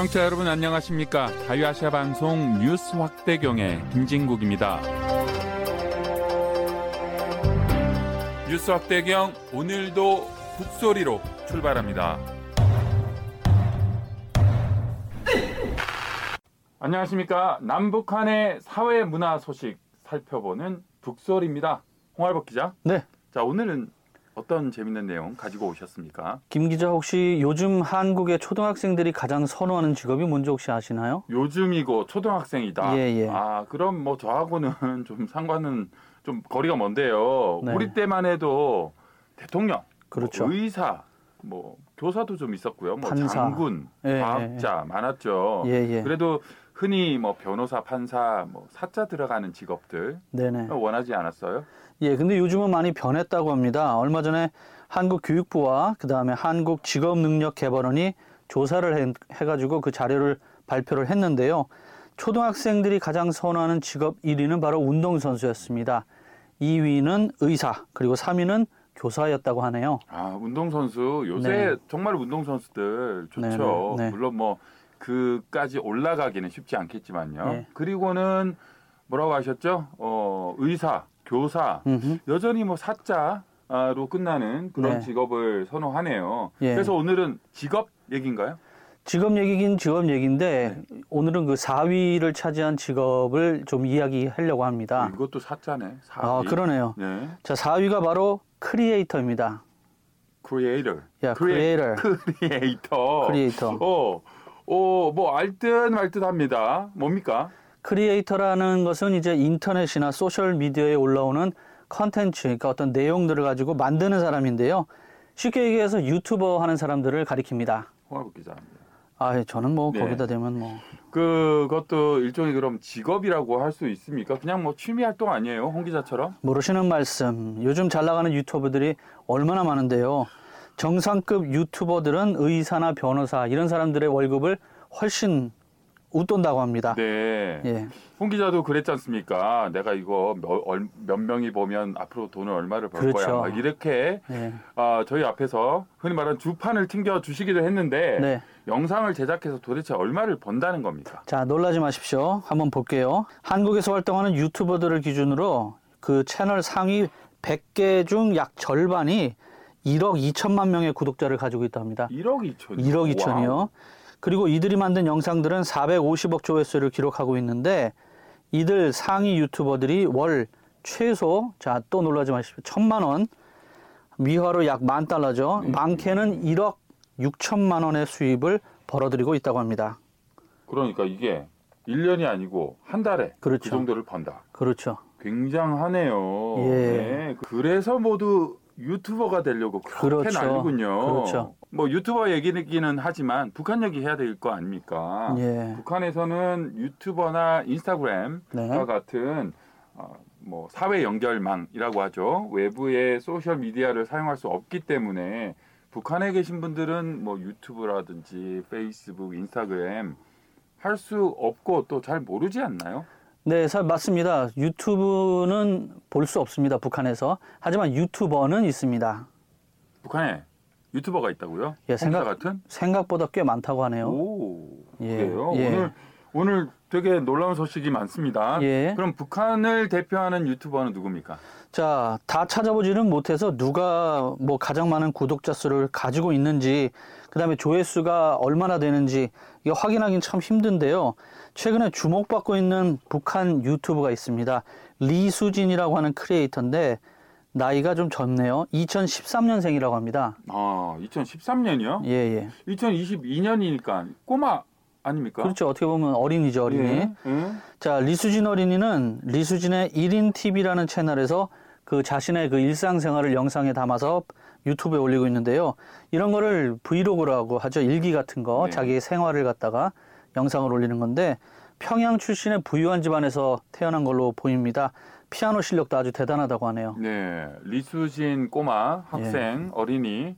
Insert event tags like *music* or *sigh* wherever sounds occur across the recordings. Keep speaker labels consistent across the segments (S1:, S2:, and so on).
S1: 청취자 여러분 안녕하십니까? 자유아시아 방송 뉴스 확대경의 김진국입니다. 뉴스 확대경 오늘도 북소리로 출발합니다. 안녕하십니까? 남북한의 사회 문화 소식 살펴보는 북소리입니다. 홍알복 기자.
S2: 네.
S1: 자, 오늘은 어떤 재밌는 내용 가지고 오셨습니까?
S2: 김 기자 혹시 요즘 한국의 초등학생들이 가장 선호하는 직업이 뭔지 혹시 아시나요?
S1: 요즘이고 초등학생이다.
S2: 예, 예.
S1: 아, 그럼 뭐 저하고는 *laughs* 좀 상관은 좀 거리가 먼데요.
S2: 네.
S1: 우리 때만 해도 대통령,
S2: 그렇죠.
S1: 뭐 의사, 뭐 교사도 좀 있었고요. 뭐
S2: 판사.
S1: 장군,
S2: 예,
S1: 과학자 많았죠.
S2: 예, 예.
S1: 그래도 흔히 뭐 변호사, 판사, 뭐 사자 들어가는 직업들
S2: 네네.
S1: 원하지 않았어요?
S2: 예, 근데 요즘은 많이 변했다고 합니다. 얼마 전에 한국 교육부와 그 다음에 한국 직업능력개발원이 조사를 해, 해가지고 그 자료를 발표를 했는데요. 초등학생들이 가장 선호하는 직업 1위는 바로 운동선수였습니다. 2위는 의사, 그리고 3위는 교사였다고 하네요.
S1: 아, 운동선수 요새
S2: 네.
S1: 정말 운동선수들 좋죠.
S2: 네, 네, 네.
S1: 물론 뭐 그까지 올라가기는 쉽지 않겠지만요.
S2: 네.
S1: 그리고는 뭐라고 하셨죠? 어, 의사, 교사
S2: 음흠.
S1: 여전히 뭐 사자로 끝나는 그런
S2: 네.
S1: 직업을 선호하네요.
S2: 예.
S1: 그래서 오늘은 직업 얘기인가요?
S2: 직업 얘기긴 직업 얘기인데 오늘은 그 4위를 차지한 직업을 좀 이야기하려고 합니다.
S1: 이것도 사자네. 사위.
S2: 아, 그러네요.
S1: 네.
S2: 자, 4위가 바로 creator입니다.
S1: creator.
S2: 야, creator. creator. creator.
S1: 어. 어, 뭐 알 듯 말 듯합니다. 뭡니까?
S2: creator라는 것은 이제 인터넷이나 소셜 미디어에 올라오는 컨텐츠, 그러니까 어떤 내용들을 가지고 만드는 사람인데요. 쉽게 얘기해서 유튜버 하는 사람들을 가리킵니다.
S1: 홍학국 기자입니다.
S2: 아, 저는 뭐
S1: 네.
S2: 거기다 대면 뭐
S1: 그것도 일종의 그럼 직업이라고 할 수 있습니까? 그냥 뭐 취미 활동 아니에요, 홍 기자처럼?
S2: 모르시는 말씀. 요즘 잘 나가는 유튜버들이 얼마나 많은데요. 정상급 유튜버들은 의사나 변호사 이런 사람들의 월급을 훨씬 웃돈다고 합니다.
S1: 네.
S2: 예.
S1: 홍 기자도 그랬지 않습니까? 내가 이거 몇, 얼- 몇 명이 보면 앞으로 돈을 얼마를 벌
S2: 그렇죠.
S1: 거야. 막 이렇게
S2: 예.
S1: 아, 저희 앞에서 흔히 말하는 주판을 튕겨 주시기도 했는데
S2: 네.
S1: 영상을 제작해서 도대체 얼마를 번다는 겁니까?
S2: 자, 놀라지 마십시오. 한번 볼게요. 한국에서 활동하는 유튜버들을 기준으로 그 채널 상위 100개 중 약 절반이 1억 2천만 명의 구독자를 가지고 있다 합니다.
S1: 1억 2천.
S2: 1억 2천이요. 그리고 이들이 만든 영상들은 450억 조회수를 기록하고 있는데 이들 상위 유튜버들이 월 최소 자 또 놀라지 마십시오. 천만 원 미화로 약 만 달러죠.
S1: 네.
S2: 많게는 1억 6천만 원의 수입을 벌어들이고 있다고 합니다.
S1: 그러니까 이게 1년이 아니고 한 달에 그
S2: 그렇죠.
S1: 정도를 번다.
S2: 그렇죠.
S1: 굉장하네요.
S2: 예.
S1: 네. 그래서 모두 유튜버가 되려고 그렇게. 난리군요.
S2: 그렇죠.
S1: 뭐 유튜버 얘기는 하지만 북한 얘기 해야 될 거 아닙니까?
S2: 예.
S1: 북한에서는 유튜버나 인스타그램과
S2: 네.
S1: 같은 어, 뭐 사회 연결망이라고 하죠. 외부의 소셜 미디어를 사용할 수 없기 때문에 북한에 계신 분들은 뭐 유튜브라든지 페이스북, 인스타그램 할 수 없고 또 잘 모르지 않나요?
S2: 네, 사- 맞습니다. 유튜브는 볼 수 없습니다. 북한에서. 하지만 유튜버는 있습니다.
S1: 북한에 유튜버가 있다고요?
S2: 예, 생각-
S1: 같은?
S2: 생각보다 꽤 많다고 하네요.
S1: 오,
S2: 예,
S1: 그래요?
S2: 예.
S1: 오늘 오늘 되게 놀라운 소식이 많습니다.
S2: 예.
S1: 그럼 북한을 대표하는 유튜버는 누굽니까?
S2: 자, 다 찾아보지는 못해서 누가 뭐 가장 많은 구독자 수를 가지고 있는지, 그 다음에 조회수가 얼마나 되는지, 이거 확인하기는 참 힘든데요. 최근에 주목받고 있는 북한 유튜브가 있습니다. 리수진이라고 하는 크리에이터인데, 나이가 좀 젊네요. 2013년생이라고 합니다.
S1: 아, 2013년이요?
S2: 예, 예.
S1: 2022년이니까 꼬마 아닙니까?
S2: 그렇죠. 어떻게 보면 어린이죠, 어린이.
S1: 예, 예.
S2: 자, 리수진 어린이는 리수진의 1인 TV라는 채널에서 그 자신의 그 일상생활을 영상에 담아서 유튜브에 올리고 있는데요. 이런 거를 vlog라고 하죠. 일기 같은 거,
S1: 네.
S2: 자기의 생활을 갖다가 영상을 올리는 건데 평양 출신의 부유한 집안에서 태어난 걸로 보입니다. 피아노 실력도 아주 대단하다고 하네요.
S1: 네, 리수진 꼬마
S2: 예.
S1: 학생 어린이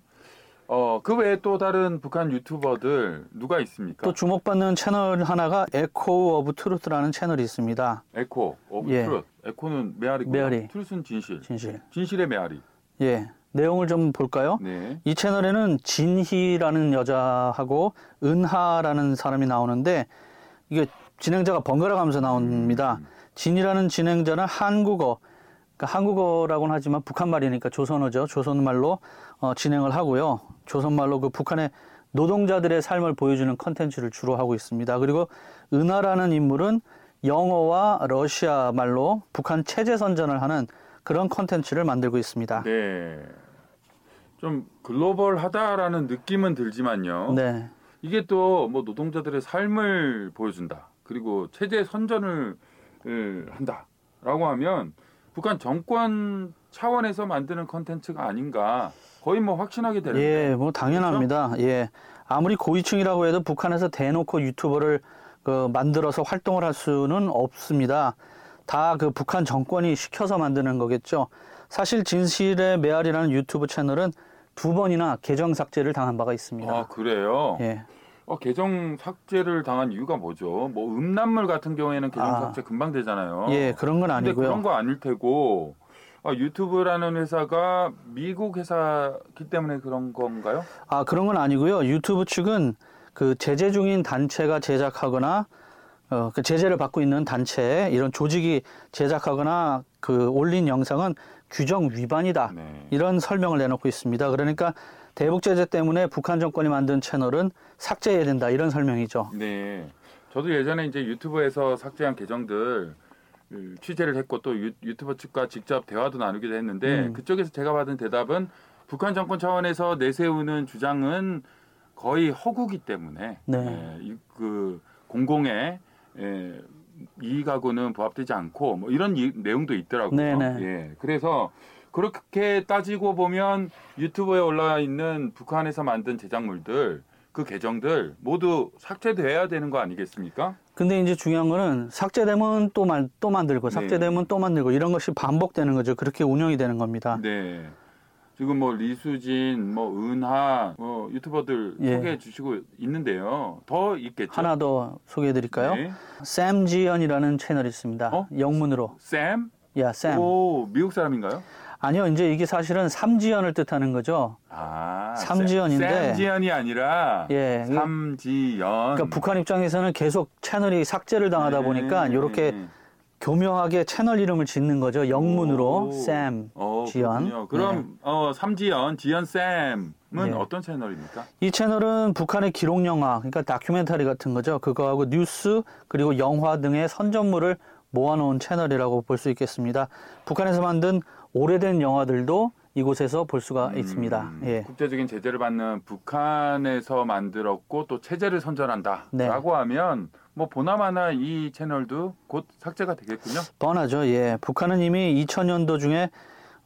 S1: 어, 그 외에 또 다른 북한 유튜버들 누가 있습니까?
S2: 또 주목받는 채널 하나가 Echo of Truth라는 채널이 있습니다.
S1: 에코, 오브
S2: 예.
S1: 트롯. 에코는 메아리.
S2: 메아리.
S1: Truth는 진실.
S2: 진실.
S1: 진실의 메아리.
S2: 예. 내용을 좀 볼까요?
S1: 네.
S2: 이 채널에는 진희라는 여자하고 은하라는 사람이 나오는데 이게 진행자가 번갈아 가면서 나옵니다. 진이라는 진행자는 한국어, 그러니까 한국어라고는 하지만 북한 말이니까 조선어죠. 조선말로 어, 진행을 하고요. 조선말로 그 북한의 노동자들의 삶을 보여주는 컨텐츠를 주로 하고 있습니다. 그리고 은하라는 인물은 영어와 러시아 말로 북한 체제 선전을 하는 그런 컨텐츠를 만들고 있습니다.
S1: 네. 좀 글로벌하다라는 느낌은 들지만요.
S2: 네.
S1: 이게 또 뭐 노동자들의 삶을 보여준다. 그리고 체제 선전을 을 한다라고 하면 북한 정권 차원에서 만드는 컨텐츠가 아닌가 거의 뭐 확신하게 되는데.
S2: 예, 뭐 당연합니다. 예. 아무리 고위층이라고 해도 북한에서 대놓고 유튜버를 그 만들어서 활동을 할 수는 없습니다. 다 그 북한 정권이 시켜서 만드는 거겠죠. 사실 진실의 메아리라는 유튜브 채널은 두 번이나 계정 삭제를 당한 바가 있습니다.
S1: 아 그래요.
S2: 예.
S1: 어, 계정 삭제를 당한 이유가 뭐죠? 뭐 음란물 같은 경우에는 계정
S2: 아.
S1: 삭제 금방 되잖아요.
S2: 예, 그런 건
S1: 근데
S2: 아니고요.
S1: 그런 거 아닐 테고 아, 유튜브라는 회사가 미국 회사기 때문에 그런 건가요?
S2: 아, 그런 건 아니고요. 유튜브 측은 그 제재 중인 단체가 제작하거나 어, 그 제재를 받고 있는 단체 이런 조직이 제작하거나 그 올린 영상은 규정 위반이다.
S1: 네.
S2: 이런 설명을 내놓고 있습니다. 그러니까 대북 제재 때문에 북한 정권이 만든 채널은 삭제해야 된다. 이런 설명이죠.
S1: 네. 저도 예전에 이제 유튜브에서 삭제한 계정들 음, 취재를 했고 또 유, 유튜버 측과 직접 대화도 나누기도 했는데
S2: 음.
S1: 그쪽에서 제가 받은 대답은 북한 정권 차원에서 내세우는 주장은 거의 허구기 때문에
S2: 네.
S1: 예, 이- 그 공공의 예, 이익하고는 부합되지 않고 뭐 이런 이- 내용도 있더라고요.
S2: 네네.
S1: 예, 그래서 그렇게 따지고 보면 유튜브에 올라와 있는 북한에서 만든 제작물들 그 계정들 모두 삭제돼야 되는 거 아니겠습니까?
S2: 근데 이제 중요한 거는 삭제되면 또, 만, 또 만들고
S1: 네.
S2: 삭제되면 또 만들고 이런 것이 반복되는 거죠. 그렇게 운영이 되는 겁니다.
S1: 네. 지금 뭐 리수진, 뭐 은하, 뭐 유튜버들
S2: 예.
S1: 소개해 주시고 있는데요. 더 있겠죠?
S2: 하나 더 소개해 드릴까요?
S1: 네.
S2: 샘지연이라는 채널이 있습니다.
S1: 어?
S2: 영문으로.
S1: 샘?
S2: 야, 샘.
S1: 오, 미국 사람인가요?
S2: 아니요, 이제 이게 사실은 삼지연을 뜻하는 거죠.
S1: 아,
S2: 삼지연인데.
S1: 삼지연이 아니라
S2: 예.
S1: 삼지연.
S2: 그러니까 북한 입장에서는 계속 채널이 삭제를 당하다
S1: 네.
S2: 보니까 이렇게 교묘하게 채널 이름을 짓는 거죠. 영문으로
S1: 오.
S2: 샘.
S1: 어,
S2: 지연.
S1: 그렇군요. 그럼 어, 삼지연, 지연 쌤은
S2: 네.
S1: 어떤 채널입니까?
S2: 이 채널은 북한의 기록 영화, 그러니까 다큐멘터리 같은 거죠. 그거하고 뉴스 그리고 영화 등의 선전물을 모아놓은 채널이라고 볼 수 있겠습니다. 북한에서 만든 오래된 영화들도 이곳에서 볼 수가
S1: 음,
S2: 있습니다. 예.
S1: 국제적인 제재를 받는 북한에서 만들었고 또 체제를 선전한다라고
S2: 네.
S1: 하면 뭐 보나마나 이 채널도 곧 삭제가 되겠군요.
S2: 뻔하죠. 예. 북한은 이미 2000년도 중에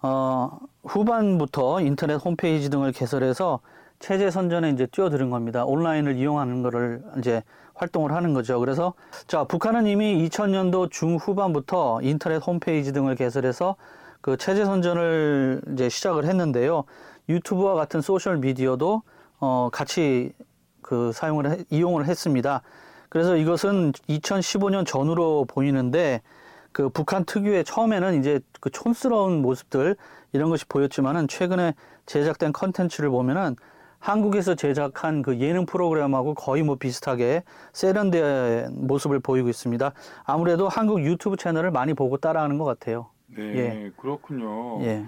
S2: 어, 후반부터 인터넷 홈페이지 등을 개설해서 체제 선전에 이제 뛰어드는 겁니다. 온라인을 이용하는 거를 이제 활동을 하는 거죠. 그래서 자, 북한은 이미 2000년도 중후반부터 인터넷 홈페이지 등을 개설해서 그 체제 선전을 이제 시작을 했는데요. 유튜브와 같은 소셜 미디어도 어, 같이 그 사용을 해- 이용을 했습니다. 그래서 이것은 2015년 전후로 보이는데 그 북한 특유의 처음에는 이제 그 촌스러운 모습들 이런 것이 보였지만은 최근에 제작된 컨텐츠를 보면은 한국에서 제작한 그 예능 프로그램하고 거의 뭐 비슷하게 세련된 모습을 보이고 있습니다. 아무래도 한국 유튜브 채널을 많이 보고 따라하는 것 같아요.
S1: 네,
S2: 예.
S1: 그렇군요.
S2: 예.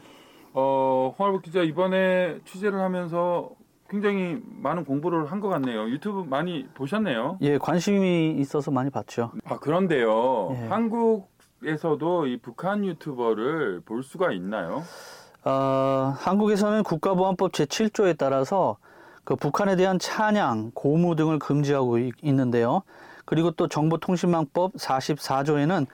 S1: 어, 홍알복 기자 이번에 취재를 하면서 굉장히 많은 공부를 한 것 같네요. 유튜브 많이 보셨네요.
S2: 예, 관심이 있어서 많이 봤죠.
S1: 아 그런데요,
S2: 예.
S1: 한국에서도 이 북한 유튜버를 볼 수가 있나요?
S2: 어, 한국에서는 국가보안법 제7조에 따라서 그 북한에 대한 찬양, 고무 등을 금지하고 있- 있는데요. 그리고 또 정보통신망법 44조에는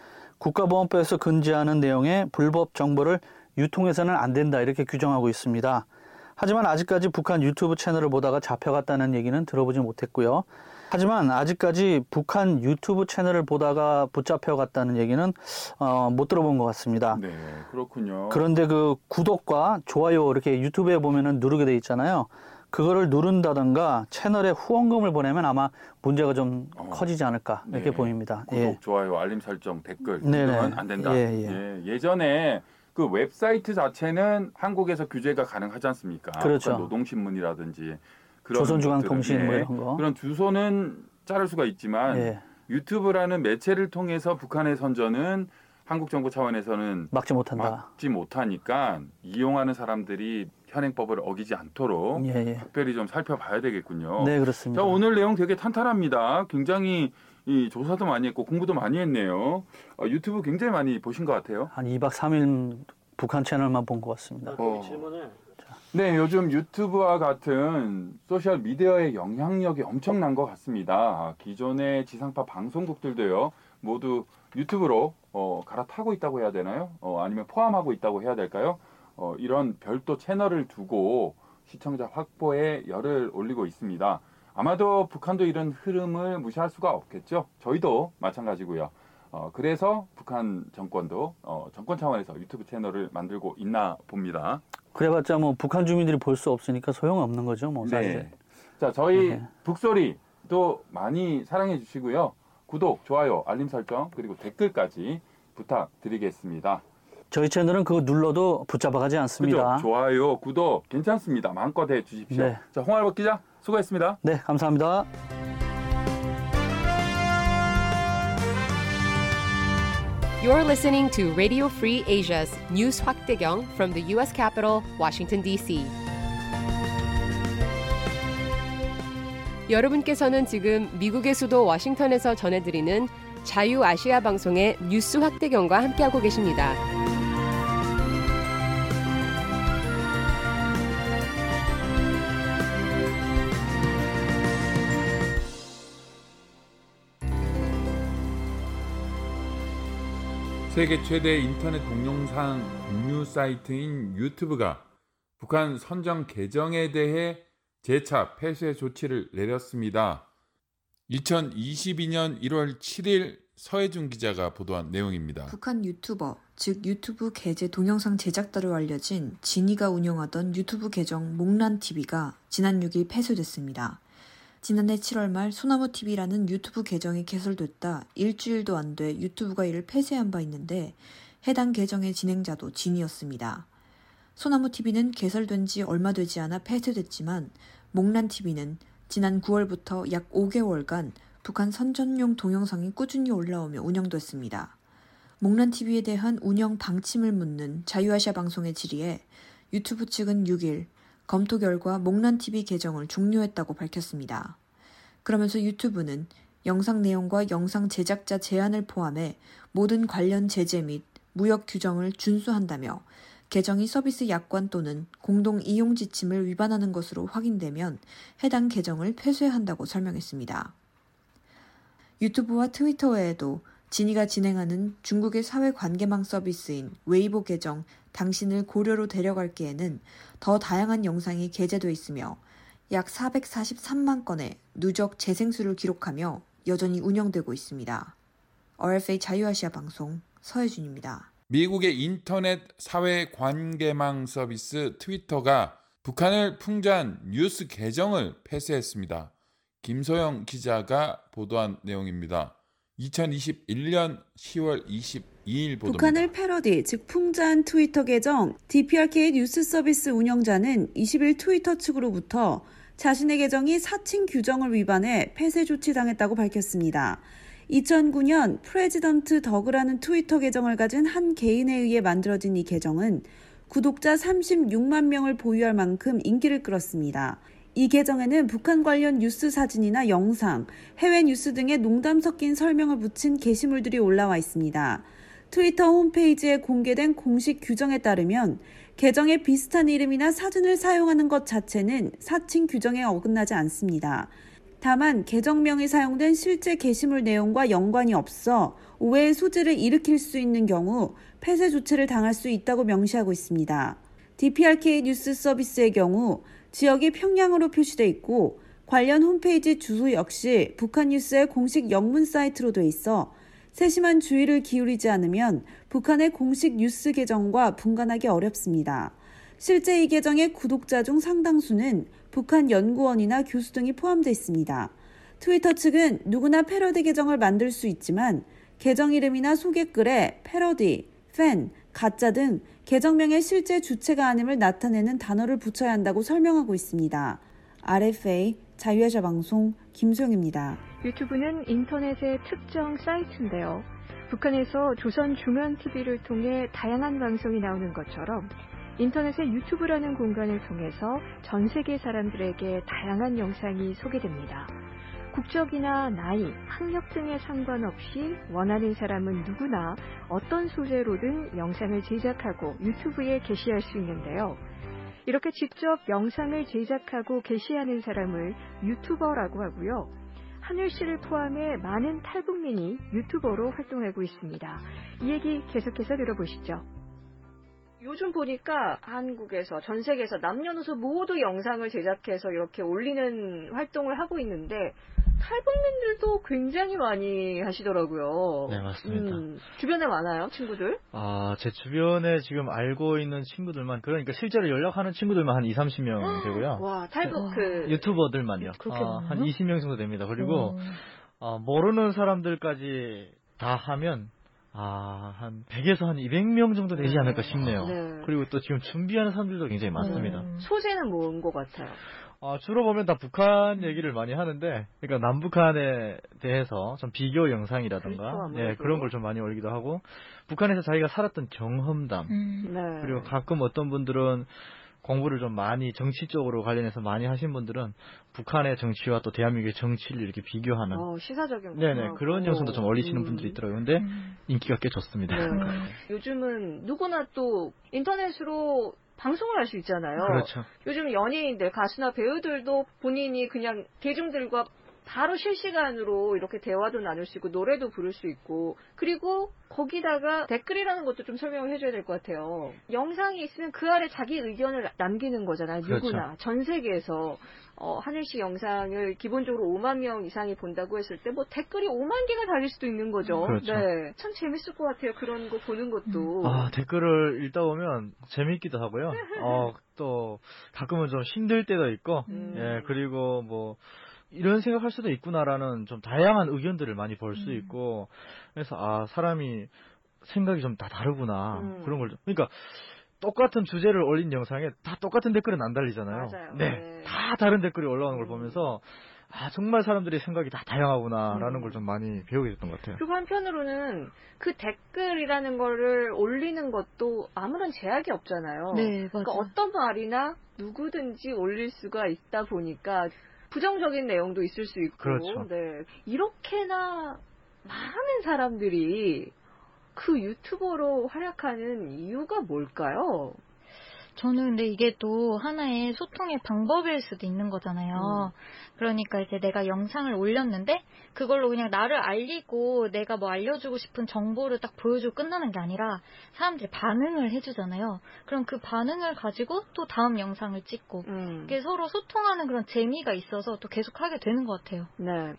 S2: 국가보안법에서 금지하는 내용의 불법 정보를 유통해서는 안 된다 이렇게 규정하고 있습니다. 하지만 아직까지 북한 유튜브 채널을 보다가 잡혀갔다는 얘기는 들어보지 못했고요. 하지만 아직까지 북한 유튜브 채널을 보다가 붙잡혀갔다는 얘기는 어, 못 들어본 것 같습니다.
S1: 네, 그렇군요.
S2: 그런데 그 구독과 좋아요 이렇게 유튜브에 보면은 누르게 돼 있잖아요. 그거를 누른다던가 채널에 후원금을 보내면 아마 문제가 좀
S1: 어.
S2: 커지지 않을까 이렇게
S1: 네.
S2: 보입니다.
S1: 구독,
S2: 예.
S1: 좋아요, 알림 설정, 댓글. 이건 안 된다.
S2: 예, 예.
S1: 예, 전에 그 웹사이트 자체는 한국에서 규제가 가능하지 않습니까?
S2: 그렇죠.
S1: 그러니까 노동신문이라든지 그런
S2: 조선중앙통신
S1: 것들은,
S2: 뭐
S1: 예,
S2: 이런 거.
S1: 그런 주소는 자를 수가 있지만
S2: 예,
S1: 유튜브라는 매체를 통해서 북한의 선전은 한국 정부 차원에서는
S2: 막지 못한다.
S1: 막지 못하니까 이용하는 사람들이 현행법을 어기지 않도록
S2: 예, 예.
S1: 특별히 좀 살펴봐야 되겠군요.
S2: 네, 그렇습니다.
S1: 자 오늘 내용 되게 탄탄합니다. 굉장히 이 조사도 많이 했고 공부도 많이 했네요. 어, 유튜브 굉장히 많이 보신 것 같아요.
S2: 한 2박 3일 북한 채널만 본 것 같습니다.
S1: 어.
S3: 질문을
S1: 네, 요즘 유튜브와 같은 소셜 미디어의 영향력이 엄청난 것 같습니다. 기존의 지상파 방송국들도요, 모두 유튜브로 어, 갈아타고 있다고 해야 되나요? 어, 아니면 포함하고 있다고 해야 될까요? 어, 이런 별도 채널을 두고 시청자 확보에 열을 올리고 있습니다. 아마도 북한도 이런 흐름을 무시할 수가 없겠죠. 저희도 마찬가지고요. 어, 그래서 북한 정권도 어, 정권 차원에서 유튜브 채널을 만들고 있나 봅니다.
S2: 그래봤자 뭐 북한 주민들이 볼 수 없으니까 소용없는 거죠, 뭐 사실.
S1: 네. 자, 저희
S2: 네.
S1: 북소리도 많이 사랑해 주시고요. 구독, 좋아요, 알림 설정, 그리고 댓글까지 부탁드리겠습니다.
S2: 저희 채널은 그거 눌러도 붙잡아가지 않습니다.
S1: 그죠? 좋아요, 구독 괜찮습니다. 마음껏 해 주십시오.
S2: 네.
S1: 자, 홍알복 기자 수고했습니다.
S2: 네, 감사합니다.
S4: You're listening to Radio Free Asia's News 확대경 from the U.S. capital, Washington, D.C. 여러분께서는 지금 미국의 수도 워싱턴에서 전해드리는 자유아시아 방송의 뉴스 확대경과 함께하고 계십니다.
S1: 세계 최대 인터넷 동영상 공유 사이트인 유튜브가 북한 선정 계정에 대해 재차 폐쇄 조치를 내렸습니다. 2022년 1월 7일 서해준 기자가 보도한 내용입니다.
S5: 북한 유튜버, 즉 유튜브 게재 동영상 제작자로 알려진 진이가 운영하던 유튜브 계정 몽란TV가 지난 6일 폐쇄됐습니다. 지난해 7월 말 소나무TV라는 유튜브 계정이 개설됐다 일주일도 안 돼 유튜브가 이를 폐쇄한 바 있는데 해당 계정의 진행자도 진이었습니다. 소나무TV는 개설된 지 얼마 되지 않아 폐쇄됐지만 몽란TV는 지난 9월부터 약 5개월간 북한 선전용 동영상이 꾸준히 올라오며 운영됐습니다. 몽란TV에 대한 운영 방침을 묻는 자유아시아 방송의 질의에 유튜브 측은 6일 검토 결과 몽란TV 계정을 종료했다고 밝혔습니다. 그러면서 유튜브는 영상 내용과 영상 제작자 제한을 포함해 모든 관련 제재 및 무역 규정을 준수한다며 계정이 서비스 약관 또는 공동 이용 지침을 위반하는 것으로 확인되면 해당 계정을 폐쇄한다고 설명했습니다. 유튜브와 트위터 외에도 진이가 진행하는 중국의 사회 관계망 서비스인 웨이보 계정 당신을 고려로 데려갈게에는 더 다양한 영상이 게재돼 있으며 약 443만 건의 누적 재생수를 기록하며 여전히 운영되고 있습니다. RFA 자유아시아 방송 서혜준입니다.
S1: 미국의 인터넷 사회 관계망 서비스 트위터가 북한을 풍자한 뉴스 계정을 폐쇄했습니다. 김소영 기자가 보도한 내용입니다. 2021년 10월 22일 보도입니다.
S6: 북한을 패러디, 즉 풍자한 트위터 계정 DPRK 뉴스 서비스 운영자는 20일 트위터 측으로부터 자신의 계정이 사칭 규정을 위반해 폐쇄 조치당했다고 밝혔습니다. 2009년 President 더그라는 트위터 계정을 가진 한 개인에 의해 만들어진 이 계정은 구독자 36만 명을 보유할 만큼 인기를 끌었습니다. 이 계정에는 북한 관련 뉴스 사진이나 영상, 해외 뉴스 등의 농담 섞인 설명을 붙인 게시물들이 올라와 있습니다. 트위터 홈페이지에 공개된 공식 규정에 따르면 계정에 비슷한 이름이나 사진을 사용하는 것 자체는 사칭 규정에 어긋나지 않습니다. 다만 계정명이 사용된 실제 게시물 내용과 연관이 없어 오해의 소지를 일으킬 수 있는 경우 폐쇄 조치를 당할 수 있다고 명시하고 있습니다. DPRK 뉴스 서비스의 경우 지역이 평양으로 표시돼 있고 관련 홈페이지 주소 역시 북한 뉴스의 공식 영문 사이트로 돼 있어 세심한 주의를 기울이지 않으면 북한의 공식 뉴스 계정과 분간하기 어렵습니다. 실제 이 계정의 구독자 중 상당수는 북한 연구원이나 교수 등이 포함되어 있습니다. 트위터 측은 누구나 패러디 계정을 만들 수 있지만 계정 이름이나 소개글에 패러디, 팬, 가짜 등 계정명의 실제 주체가 아님을 나타내는 단어를 붙여야 한다고 설명하고 있습니다. RFA 자유아시아 방송 김소영입니다.
S3: 유튜브는 인터넷의 특정 사이트인데요. 북한에서 조선 중앙 TV를 통해 다양한 방송이 나오는 것처럼 인터넷의 유튜브라는 공간을 통해서 전 세계 사람들에게 다양한 영상이 소개됩니다. 국적이나 나이, 학력 등에 상관없이 원하는 사람은 누구나 어떤 소재로든 영상을 제작하고 유튜브에 게시할 수 있는데요. 이렇게 직접 영상을 제작하고 게시하는 사람을 유튜버라고 하고요. 하늘 씨를 포함해 많은 탈북민이 유튜버로 활동하고 있습니다. 이 얘기 계속해서 들어보시죠. 요즘 보니까 한국에서 전 세계에서 남녀노소 모두 영상을 제작해서 이렇게 올리는 활동을 하고 있는데 탈북민들도 굉장히 많이 하시더라고요.
S7: 네, 맞습니다.
S3: 음, 주변에 많아요, 친구들?
S7: 아, 제 주변에 지금 알고 있는 친구들만, 그러니까 실제로 연락하는 친구들만 한 2, 30명 되고요.
S3: 와, 탈북 그
S7: 유튜버들만요.
S3: 그렇게
S7: 아, 한
S3: 많아요?
S7: 20명 정도 됩니다. 그리고 아, 모르는 사람들까지 다 하면 아, 한 100에서 한 200명 정도 되지 않을까 싶네요.
S3: 네.
S7: 그리고 또 지금 준비하는 사람들도 굉장히 많습니다.
S3: 소재는 뭔 것 같아요?
S7: 아, 주로 보면 다 북한 얘기를 많이 하는데, 그러니까 남북한에 대해서 좀 비교 영상이라든가,
S3: 그렇죠, 아무래도.
S7: 예, 그런 걸 좀 많이 올리기도 하고, 북한에서 자기가 살았던 경험담,
S3: 네.
S7: 그리고 가끔 어떤 분들은 공부를 좀 많이 정치 쪽으로 관련해서 많이 하신 분들은 북한의 정치와 또 대한민국의 정치를 이렇게 비교하는,
S3: 어, 시사적인
S7: 네네,
S3: 거
S7: 그런
S3: 하고.
S7: 영상도 좀 올리시는
S3: 음.
S7: 분들이 있더라고요. 근데 인기가 꽤 좋습니다.
S3: 네. 요즘은 누구나 또 인터넷으로 방송을 할 수 있잖아요.
S7: 그렇죠.
S3: 요즘 연예인들, 가수나 배우들도 본인이 그냥 대중들과 바로 실시간으로 이렇게 대화도 나눌 수 있고 노래도 부를 수 있고 그리고 거기다가 댓글이라는 것도 좀 설명을 해줘야 될 것 같아요. 영상이 있으면 그 아래 자기 의견을 남기는 거잖아요.
S7: 그렇죠.
S3: 누구나 전 세계에서 어, 하늘씨 영상을 기본적으로 5만 명 이상이 본다고 했을 때 뭐 댓글이 5만 개가 달릴 수도 있는 거죠.
S7: 그렇죠.
S3: 네, 참 재밌을 것 같아요. 그런 거 보는 것도.
S7: 아, 댓글을 읽다 보면 재밌기도 하고요. 어, 또 가끔은 좀 힘들 때도 있고,
S3: 음.
S7: 예, 그리고 뭐 이런 생각할 수도 있구나라는 좀 다양한 의견들을 많이 볼 수 있고, 그래서 아 사람이 생각이 좀 다 다르구나
S3: 음.
S7: 그런 걸 좀. 그러니까 똑같은 주제를 올린 영상에 다 똑같은 댓글은 안 달리잖아요.
S3: 맞아요.
S7: 네,
S3: 네.
S7: 다 다른 댓글이 올라오는 걸
S3: 음.
S7: 보면서 아 정말 사람들의 생각이 다 다양하구나라는
S3: 음.
S7: 걸좀 많이 배우게 됐던 것 같아요.
S3: 그리고 한편으로는 그 댓글이라는 거를 올리는 것도 아무런 제약이 없잖아요.
S8: 네,
S3: 그러니까
S8: 맞아요.
S3: 어떤 말이나 누구든지 올릴 수가 있다 보니까 부정적인 내용도 있을 수 있고,
S7: 그렇죠.
S3: 네. 이렇게나 많은 사람들이 그 유튜버로 활약하는 이유가 뭘까요?
S8: 저는 근데 이게 또 하나의 소통의 방법일 수도 있는 거잖아요. 그러니까 이제 내가 영상을 올렸는데 그걸로 그냥 나를 알리고 내가 뭐 알려주고 싶은 정보를 딱 보여주고 끝나는 게 아니라 사람들이 반응을 해주잖아요. 그럼 그 반응을 가지고 또 다음 영상을 찍고
S3: 음.
S8: 이게 서로 소통하는 그런 재미가 있어서 또 계속 하게 되는 것 같아요.
S3: 네.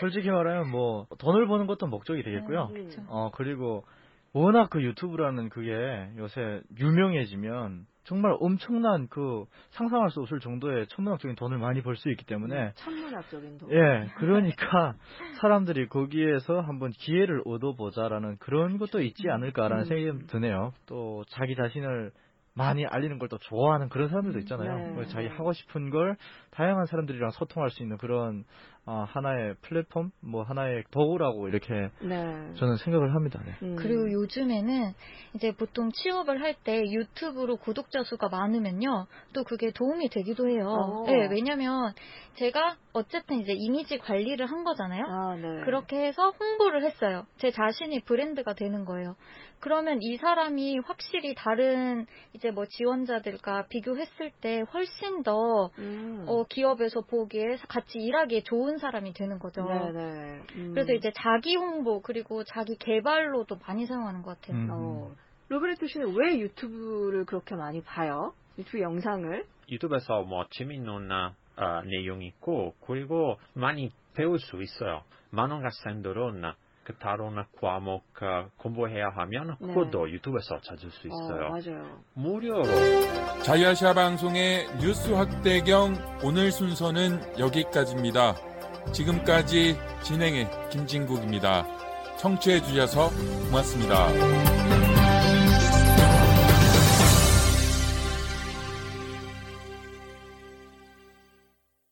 S7: 솔직히 말하면 뭐 돈을 버는 것도 목적이 되겠고요.
S3: 음.
S7: 어 그리고 워낙 그 유튜브라는 그게 요새 유명해지면 정말 엄청난 그 상상할 수 없을 정도의 천문학적인 돈을 많이 벌 수 있기 때문에
S3: 천문학적인 돈.
S7: 예 그러니까 사람들이 거기에서 한번 기회를 얻어보자라는 그런 것도 있지 않을까라는
S3: 음.
S7: 생각이 드네요. 또 자기 자신을 많이 알리는 걸 또 좋아하는 그런 사람들도 있잖아요.
S3: 네.
S7: 자기 하고 싶은 걸 다양한 사람들이랑 소통할 수 있는 그런 어, 하나의 플랫폼, 뭐 하나의 도구라고 이렇게
S3: 네.
S7: 저는 생각을 합니다. 네.
S3: 음.
S8: 그리고 요즘에는 이제 보통 취업을 할 때 유튜브로 구독자 수가 많으면요. 또 그게 도움이 되기도 해요.
S3: 어.
S8: 네, 왜냐면 제가 어쨌든 이제 이미지 관리를 한 거잖아요.
S3: 아, 네.
S8: 그렇게 해서 홍보를 했어요. 제 자신이 브랜드가 되는 거예요. 그러면 이 사람이 확실히 다른 이제 뭐 지원자들과 비교했을 때 훨씬 더
S3: 음.
S8: 어, 기업에서 보기에 같이 일하기에 좋은 사람이 되는 거죠.
S3: 네네. 음.
S8: 그래서 이제 자기 홍보 그리고 자기 개발로도 많이 사용하는 것 같아요.
S7: 음.
S3: 어. 로베르토 씨는 왜 유튜브를 그렇게 많이 봐요? 유튜브 영상을?
S9: 유튜브에서 뭐 재밌는 어, 내용이 있고 그리고 많이 배울 수 있어요. 많은 학생들은 그 다른 과목 어, 공부해야 하면
S3: 네.
S9: 그것도 유튜브에서 찾을 수
S3: 어,
S9: 있어요.
S3: 맞아요.
S9: 무료로
S1: 자유아시아 방송의 뉴스 확대경 오늘 순서는 여기까지입니다. 지금까지 진행의 김진국입니다. 청취해 주셔서 고맙습니다.